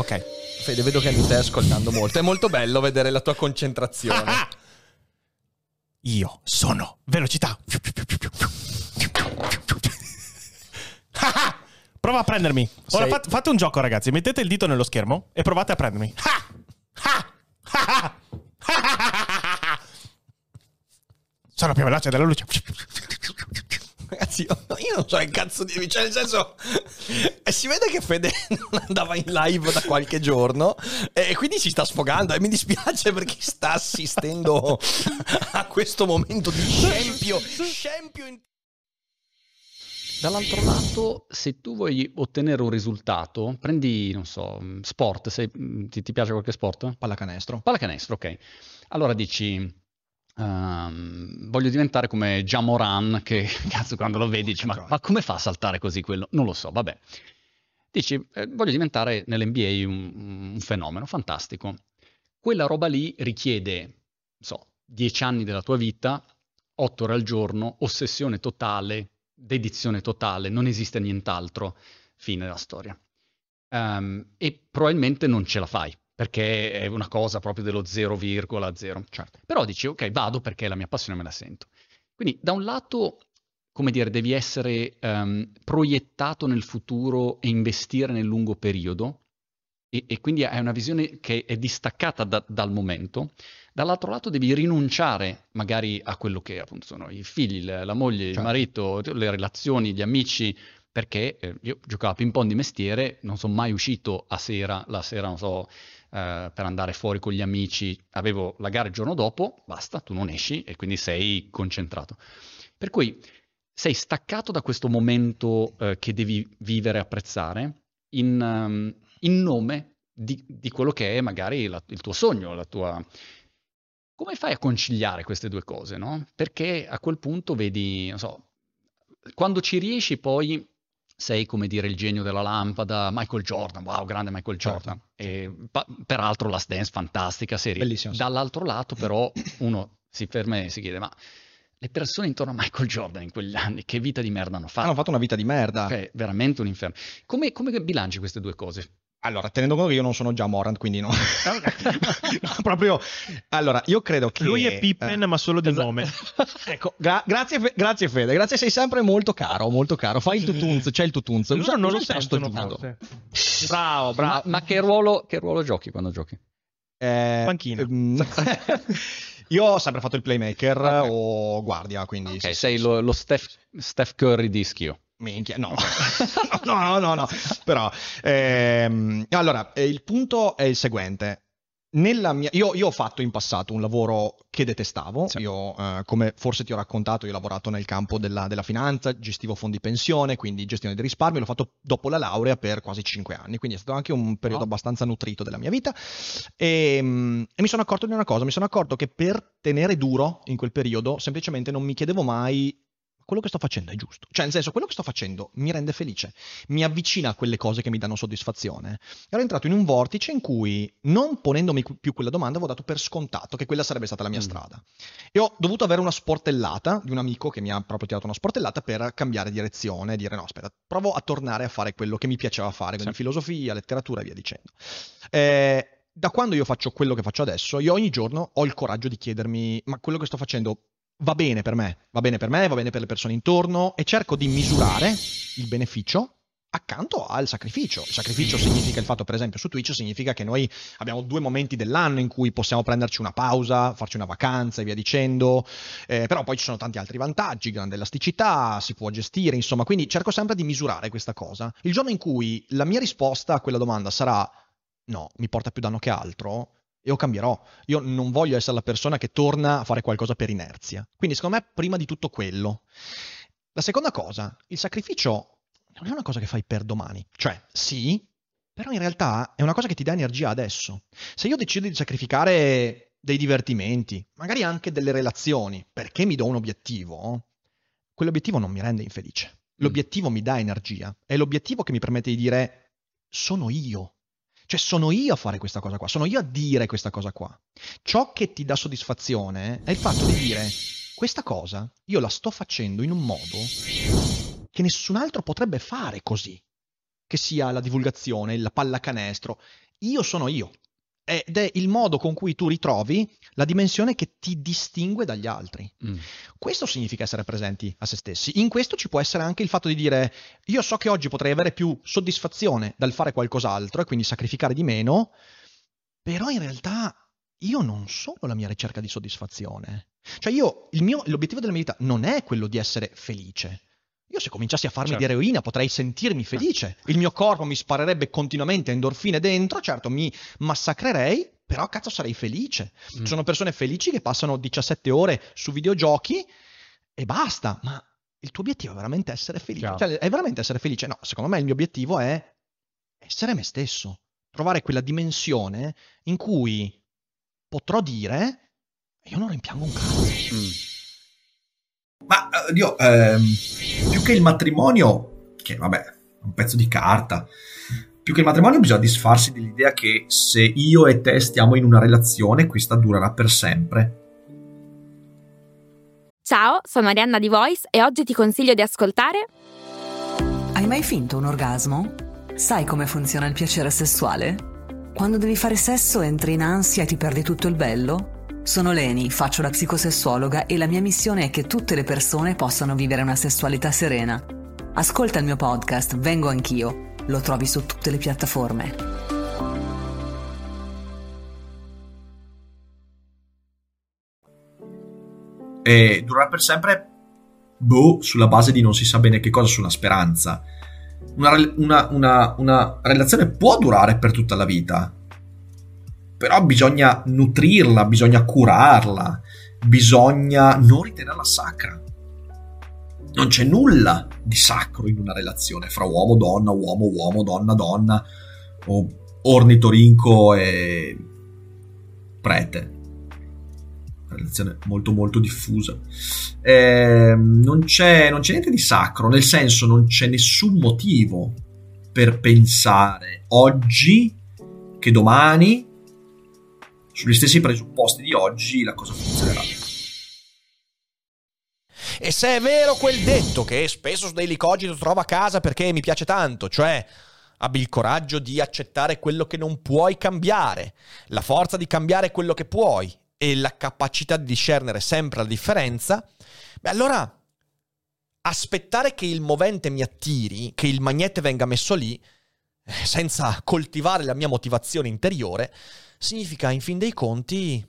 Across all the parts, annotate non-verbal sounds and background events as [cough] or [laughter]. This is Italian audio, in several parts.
Ok, Fede, vedo che mi stai ascoltando molto. È molto bello vedere la tua concentrazione. [laughs] Io sono velocità. [laughs] Prova a prendermi. Ora Sei- fate, fate un gioco, ragazzi. Mettete il dito nello schermo e provate a prendermi. [laughs] Sono più veloce della luce. Ragazzi, io, io non so che cazzo dirvi. Cioè, nel senso, eh, si vede che Fede [laughs] non andava in live da qualche giorno e quindi si sta sfogando. E mi dispiace perché sta assistendo a questo momento di scempio. Scempio in Dall'altro lato, se tu vuoi ottenere un risultato, prendi, non so, sport, se, ti, ti piace qualche sport? Pallacanestro. Pallacanestro, ok. Allora dici, ehm, voglio diventare come Jamoran, che [laughs] cazzo quando lo vedi dici, ma, ma come fa a saltare così quello? Non lo so, vabbè. Dici, eh, voglio diventare nell'NBA un, un fenomeno, fantastico. Quella roba lì richiede, non so, 10 anni della tua vita, 8 ore al giorno, ossessione totale, dedizione totale, non esiste nient'altro, fine della storia. Ehm, e probabilmente non ce la fai, perché è una cosa proprio dello 0,0. Certo. Però dici, ok, vado perché la mia passione me la sento. Quindi da un lato, come dire, devi essere ehm, proiettato nel futuro e investire nel lungo periodo, e, e quindi hai una visione che è distaccata da- dal momento. Dall'altro lato devi rinunciare magari a quello che appunto sono i figli, la, la moglie, il Certo. marito, le relazioni, gli amici, perché eh, io giocavo a ping pong di mestiere, non sono mai uscito a sera, la sera, non so, eh, per andare fuori con gli amici, avevo la gara il giorno dopo, basta, tu non esci e quindi sei concentrato. Per cui sei staccato da questo momento eh, che devi vivere e apprezzare in, ehm, in nome di, di quello che è magari la- il tuo sogno, la tua... Come fai a conciliare queste due cose, no? Perché a quel punto vedi, non so, quando ci riesci poi sei come dire il genio della lampada, Michael Jordan, wow, grande Michael Jordan. E, pa- peraltro la dance fantastica, serie. Bellissimo. Dall'altro lato però [clears throat] uno si ferma e si chiede, ma le persone intorno a Michael Jordan in quegli anni, che vita di merda hanno fatto? Hanno fatto una vita di merda. Cioè, veramente un inferno. Come, come bilanci queste due cose? Allora, tenendo conto che io non sono già Morant, quindi no. [laughs] No, proprio. Allora, io credo che. Lui è Pippen, eh, ma solo di esa- nome. [laughs] Ecco, gra- grazie, Fe- grazie Fede, grazie, sei sempre molto caro, molto caro. Fai il tutunz, c'è il tutunz. Usa- non lo tastino. forse. Bravo, bravo. Ma, ma che, ruolo, che ruolo giochi quando giochi? Eh, Panchina. ehm, [laughs] io ho sempre fatto il playmaker Ok. o guardia, quindi Ok, sì, sei sì, lo, lo Steph, Steph Curry di schio. Minchia, no. [laughs] no, no, no, no. Però, ehm, allora, eh, il punto è il seguente. Nella mia, io, io ho fatto in passato un lavoro che detestavo. Sì. Io, eh, come forse ti ho raccontato, io ho lavorato nel campo della, della finanza, gestivo fondi pensione, quindi gestione dei risparmi. L'ho fatto dopo la laurea per quasi cinque anni, quindi è stato anche un periodo Oh. abbastanza nutrito della mia vita. E, mm, e mi sono accorto di una cosa: mi sono accorto che per tenere duro in quel periodo, semplicemente non mi chiedevo mai quello che sto facendo è giusto. Cioè, nel senso, quello che sto facendo mi rende felice, mi avvicina a quelle cose che mi danno soddisfazione. Ero entrato in un vortice in cui, non ponendomi più quella domanda, avevo dato per scontato che quella sarebbe stata la mia Mm. strada. E ho dovuto avere una sportellata di un amico che mi ha proprio tirato una sportellata per cambiare direzione e dire no, aspetta, provo a tornare a fare quello che mi piaceva fare, quindi Sì. filosofia, letteratura e via dicendo. Eh, da quando io faccio quello che faccio adesso, io ogni giorno ho il coraggio di chiedermi, ma quello che sto facendo va bene per me, va bene per me, va bene per le persone intorno e cerco di misurare il beneficio accanto al sacrificio. Il sacrificio significa il fatto, per esempio, su Twitch significa che noi abbiamo due momenti dell'anno in cui possiamo prenderci una pausa, farci una vacanza e via dicendo, eh, però poi ci sono tanti altri vantaggi, grande elasticità, si può gestire, insomma, quindi cerco sempre di misurare questa cosa. Il giorno in cui la mia risposta a quella domanda sarà no, mi porta più danno che altro, io cambierò. Io non voglio essere la persona che torna a fare qualcosa per inerzia. Quindi, secondo me, prima di tutto quello. La seconda cosa, il sacrificio non è una cosa che fai per domani. Cioè, sì, però in realtà è una cosa che ti dà energia adesso. Se io decido di sacrificare dei divertimenti, magari anche delle relazioni, perché mi do un obiettivo, quell'obiettivo non mi rende infelice. L'obiettivo mi dà energia. È l'obiettivo che mi permette di dire sono io. Cioè sono io a fare questa cosa qua, sono io a dire questa cosa qua. Ciò che ti dà soddisfazione è il fatto di dire questa cosa io la sto facendo in un modo che nessun altro potrebbe fare così. Che sia la divulgazione, la pallacanestro. Io sono io. Ed è il modo con cui tu ritrovi la dimensione che ti distingue dagli altri. Mm. Questo significa essere presenti a se stessi. In questo ci può essere anche il fatto di dire io so che oggi potrei avere più soddisfazione dal fare qualcos'altro e quindi sacrificare di meno, però in realtà io non sono la mia ricerca di soddisfazione. Cioè io, il mio, l'obiettivo della mia vita non è quello di essere felice. Io se cominciassi a farmi Certo. di eroina potrei sentirmi felice. Il mio corpo mi sparerebbe continuamente endorfine dentro, certo mi massacrerei, però cazzo sarei felice. Mm. Ci sono persone felici che passano 17 ore su videogiochi e basta, ma il tuo obiettivo è veramente essere felice. Chiaro. Cioè, è veramente essere felice? No, secondo me il mio obiettivo è essere me stesso, trovare quella dimensione in cui potrò dire io non rimpiango un cazzo. Mm. Ma eh, Dio, ehm, più che il matrimonio, che vabbè, è un pezzo di carta, più che il matrimonio bisogna disfarsi dell'idea che se io e te stiamo in una relazione, questa durerà per sempre. Ciao, sono Arianna di Voice e oggi ti consiglio di ascoltare Hai mai finto un orgasmo? Sai come funziona il piacere sessuale? Quando devi fare sesso entri in ansia e ti perdi tutto il bello? Sono Leni, faccio la psicosessuologa e la mia missione è che tutte le persone possano vivere una sessualità serena. Ascolta il mio podcast Vengo anch'io. Lo trovi su tutte le piattaforme. E durerà per sempre, boh, sulla base di non si sa bene che cosa, su una speranza. Una, una- una- una relazione può durare per tutta la vita, però bisogna nutrirla, bisogna curarla, bisogna non ritenerla sacra. Non c'è nulla di sacro in una relazione fra uomo, donna, uomo, uomo, donna, donna, o ornitorinco e prete. Una relazione molto molto diffusa. Ehm, non, c'è, non c'è niente di sacro, nel senso non c'è nessun motivo per pensare oggi che domani, sugli stessi presupposti di oggi, la cosa funzionerà. E se è vero quel detto che spesso su Daily Cogito trovo a casa perché mi piace tanto, cioè abbi il coraggio di accettare quello che non puoi cambiare, la forza di cambiare quello che puoi e la capacità di discernere sempre la differenza, beh allora aspettare che il movente mi attiri, che il magnete venga messo lì, eh, senza coltivare la mia motivazione interiore, significa in fin dei conti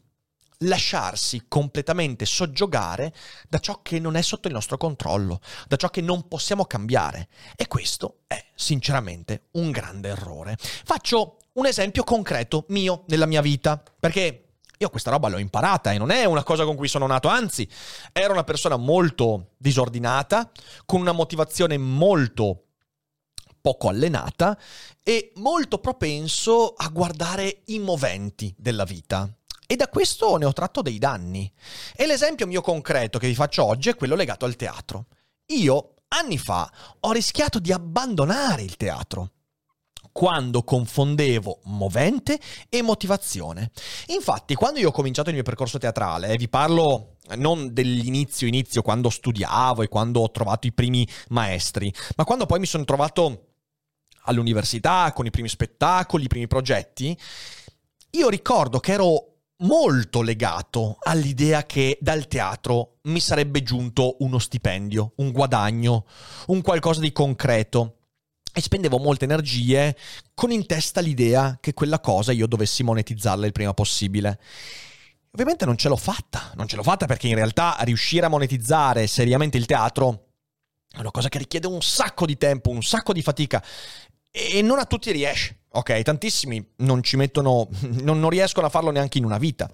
lasciarsi completamente soggiogare da ciò che non è sotto il nostro controllo, da ciò che non possiamo cambiare. E questo è sinceramente un grande errore. Faccio un esempio concreto mio nella mia vita, perché io questa roba l'ho imparata e non è una cosa con cui sono nato, anzi, ero una persona molto disordinata, con una motivazione molto poco allenata e molto propenso a guardare i moventi della vita. E da questo ne ho tratto dei danni. E l'esempio mio concreto che vi faccio oggi è quello legato al teatro. Io, anni fa, ho rischiato di abbandonare il teatro quando confondevo movente e motivazione. Infatti, quando io ho cominciato il mio percorso teatrale, vi parlo non dell'inizio inizio quando studiavo e quando ho trovato i primi maestri, ma quando poi mi sono trovato all'università con i primi spettacoli, i primi progetti, io ricordo che ero molto legato all'idea che dal teatro mi sarebbe giunto uno stipendio, un guadagno, un qualcosa di concreto. E spendevo molte energie con in testa l'idea che quella cosa io dovessi monetizzarla il prima possibile. Ovviamente non ce l'ho fatta, non ce l'ho fatta perché in realtà riuscire a monetizzare seriamente il teatro è una cosa che richiede un sacco di tempo, un sacco di fatica e non a tutti riesce. Ok, tantissimi non ci mettono, [laughs] non, non riescono a farlo neanche in una vita.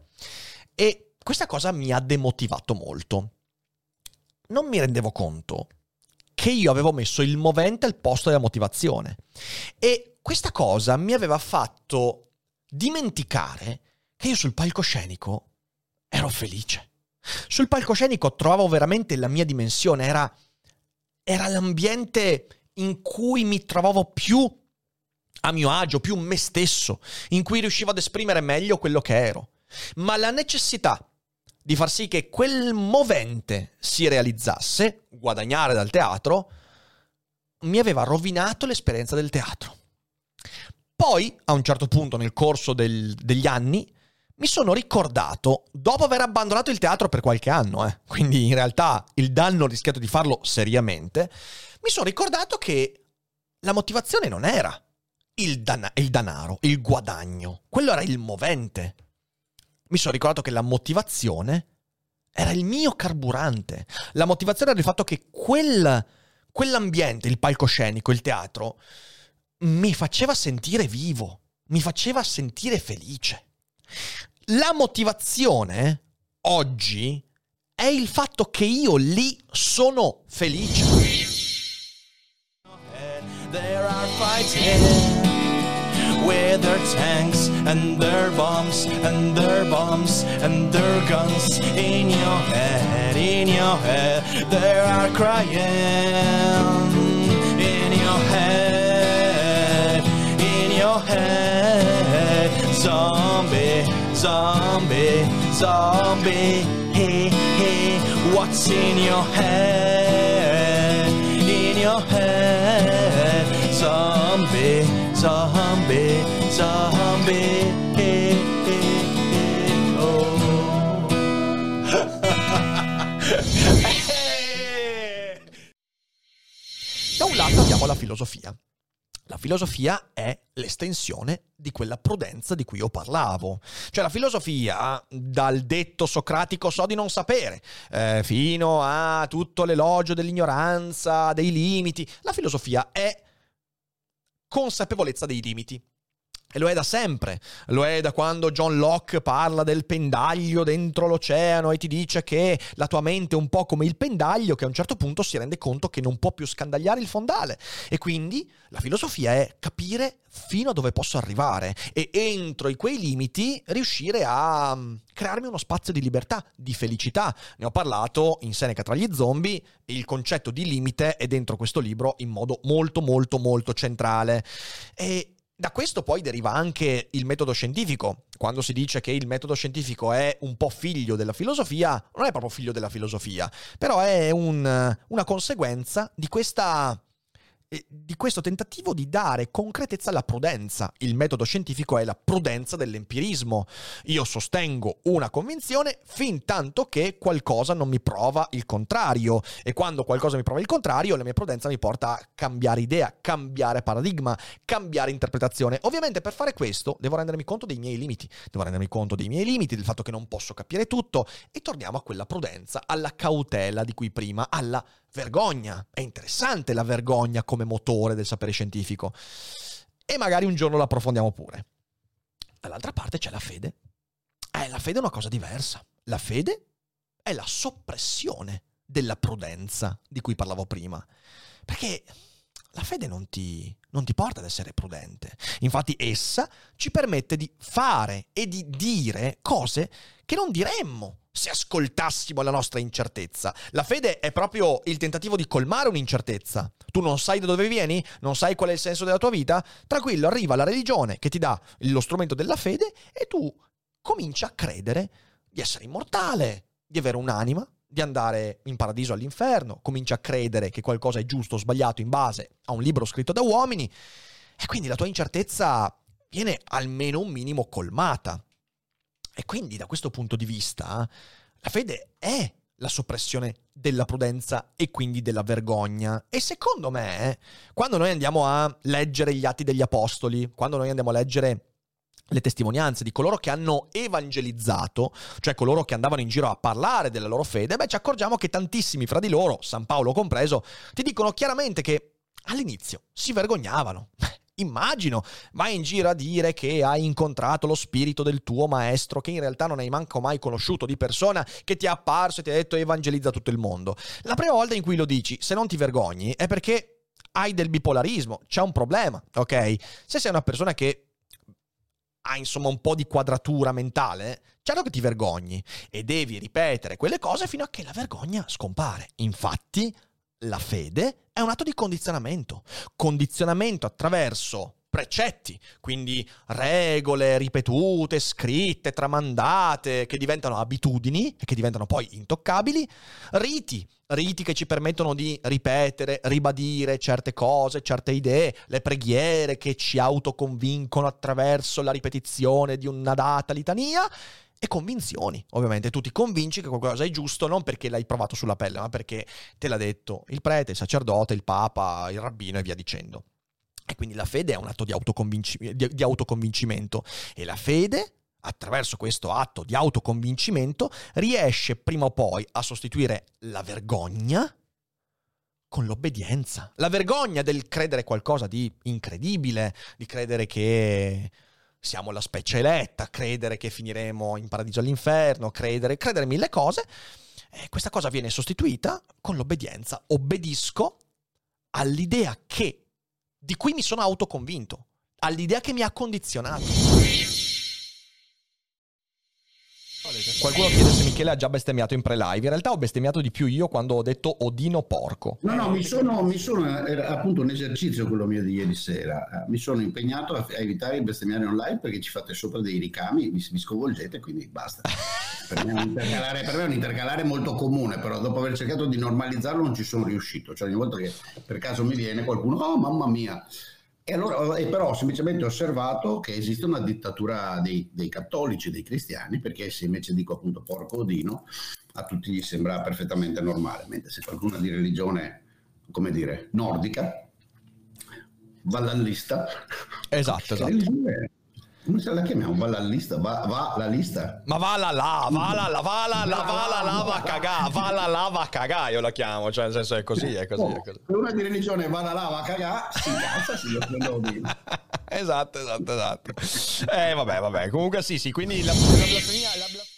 E questa cosa mi ha demotivato molto. Non mi rendevo conto che io avevo messo il movente al posto della motivazione. E questa cosa mi aveva fatto dimenticare che io sul palcoscenico ero felice. Sul palcoscenico trovavo veramente la mia dimensione, era, era l'ambiente in cui mi trovavo più a mio agio, più me stesso, in cui riuscivo ad esprimere meglio quello che ero. Ma la necessità di far sì che quel movente si realizzasse, guadagnare dal teatro, mi aveva rovinato l'esperienza del teatro. Poi, a un certo punto nel corso del, degli anni, mi sono ricordato, dopo aver abbandonato il teatro per qualche anno, eh, quindi in realtà il danno ho rischiato di farlo seriamente, mi sono ricordato che la motivazione non era il, dan- il danaro, il guadagno, quello era il movente. Mi sono ricordato che la motivazione era il mio carburante. La motivazione era il fatto che quel, quell'ambiente, il palcoscenico, il teatro, mi faceva sentire vivo, mi faceva sentire felice. La motivazione oggi è il fatto che io lì sono felice. There are fighting with their tanks and their bombs and their bombs and their guns in your head, in your head. They are crying in your head, in your head. Zombie, zombie, zombie. Hey, hey, what's in your head? In your head, zombie, zombie, zombie. Hey, hey, hey, oh. [laughs] Da un lato abbiamo la filosofia. La filosofia è l'estensione di quella prudenza di cui io parlavo. Cioè la filosofia, dal detto socratico so di non sapere, eh, fino a tutto l'elogio dell'ignoranza, dei limiti, la filosofia è consapevolezza dei limiti. E lo è da sempre, lo è da quando John Locke parla del pendaglio dentro l'oceano e ti dice che la tua mente è un po' come il pendaglio che a un certo punto si rende conto che non può più scandagliare il fondale. E quindi la filosofia è capire fino a dove posso arrivare e entro quei limiti riuscire a mm, crearmi uno spazio di libertà, di felicità. Ne ho parlato in Seneca tra gli zombie, il concetto di limite è dentro questo libro in modo molto molto molto centrale. E da questo poi deriva anche il metodo scientifico. Quando si dice che il metodo scientifico è un po' figlio della filosofia, non è proprio figlio della filosofia, però è un, una conseguenza di questa di questo tentativo di dare concretezza alla prudenza. Il metodo scientifico è la prudenza dell'empirismo. Io sostengo una convinzione fin tanto che qualcosa non mi prova il contrario e quando qualcosa mi prova il contrario, la mia prudenza mi porta a cambiare idea, cambiare paradigma, cambiare interpretazione. Ovviamente per fare questo devo rendermi conto dei miei limiti, devo rendermi conto dei miei limiti, del fatto che non posso capire tutto e torniamo a quella prudenza, alla cautela di cui prima, alla vergogna. È interessante la vergogna come motore del sapere scientifico. E magari un giorno l'approfondiamo pure. Dall'altra parte c'è la fede. Eh, la fede è una cosa diversa. La fede è la soppressione della prudenza di cui parlavo prima. Perché la fede non ti, non ti, porta ad essere prudente. Infatti essa ci permette di fare e di dire cose che non diremmo se ascoltassimo la nostra incertezza. La fede è proprio il tentativo di colmare un'incertezza. Tu non sai da dove vieni, non sai qual è il senso della tua vita, tranquillo, arriva la religione che ti dà lo strumento della fede e tu cominci a credere di essere immortale, di avere un'anima, di andare in paradiso all'inferno, cominci a credere che qualcosa è giusto o sbagliato in base a un libro scritto da uomini e quindi la tua incertezza viene almeno un minimo colmata. E quindi da questo punto di vista la fede è la soppressione della prudenza e quindi della vergogna. E secondo me, quando noi andiamo a leggere gli atti degli apostoli, quando noi andiamo a leggere le testimonianze di coloro che hanno evangelizzato, cioè coloro che andavano in giro a parlare della loro fede, beh ci accorgiamo che tantissimi fra di loro, San Paolo compreso, ti dicono chiaramente che all'inizio si vergognavano. [laughs] immagino, vai in giro a dire che hai incontrato lo spirito del tuo maestro, che in realtà non hai manco mai conosciuto di persona, che ti è apparso e ti ha detto evangelizza tutto il mondo. La prima volta in cui lo dici, se non ti vergogni, è perché hai del bipolarismo, c'è un problema, ok? Se sei una persona che ha insomma un po' di quadratura mentale, certo che ti vergogni e devi ripetere quelle cose fino a che la vergogna scompare. Infatti, la fede è un atto di condizionamento. Condizionamento attraverso precetti, quindi regole ripetute, scritte, tramandate, che diventano abitudini e che diventano poi intoccabili, riti, riti che ci permettono di ripetere, ribadire certe cose, certe idee, le preghiere che ci autoconvincono attraverso la ripetizione di una data litania e convinzioni. Ovviamente tu ti convinci che qualcosa è giusto non perché l'hai provato sulla pelle, ma perché te l'ha detto il prete, il sacerdote, il papa, il rabbino e via dicendo. E quindi la fede è un atto di, autoconvinci- di, di autoconvincimento e la fede attraverso questo atto di autoconvincimento riesce prima o poi a sostituire la vergogna con l'obbedienza. La vergogna del credere qualcosa di incredibile, di credere che siamo la specie eletta, credere che finiremo in paradiso all'inferno, credere, credere mille cose. E questa cosa viene sostituita con l'obbedienza. Obbedisco all'idea che, di cui mi sono autoconvinto, all'idea che mi ha condizionato. Qualcuno chiede se Michele ha già bestemmiato in pre-live. In realtà ho bestemmiato di più io quando ho detto Odino porco. No, no, mi sono, mi sono era appunto un esercizio quello mio di ieri sera. Mi sono impegnato a, a evitare di bestemmiare online perché ci fate sopra dei ricami, vi, vi sconvolgete, quindi basta. [laughs] Per me, per me, è un intercalare molto comune, però dopo aver cercato di normalizzarlo non ci sono riuscito. Cioè ogni volta che per caso mi viene qualcuno, oh mamma mia, e, allora, e però ho semplicemente osservato che esiste una dittatura dei, dei, cattolici, dei cristiani, perché se invece dico appunto porco odino, a tutti gli sembra perfettamente normale, mentre se qualcuno è di religione, come dire, nordica, vallallista, esatto, esatto come se la chiamiamo? Va la lista? Va, va la lista? Ma va la la, va la la, va la la, va la la, va cagà, va la la, va cagà, io la chiamo, cioè nel senso è così, è così, è così. Una di religione va la la, va cagà, si incazza, si lo prendo [laughs] Esatto, esatto, esatto. Eh vabbè, vabbè, comunque sì, sì, quindi la, la blasfemia... La blasfemia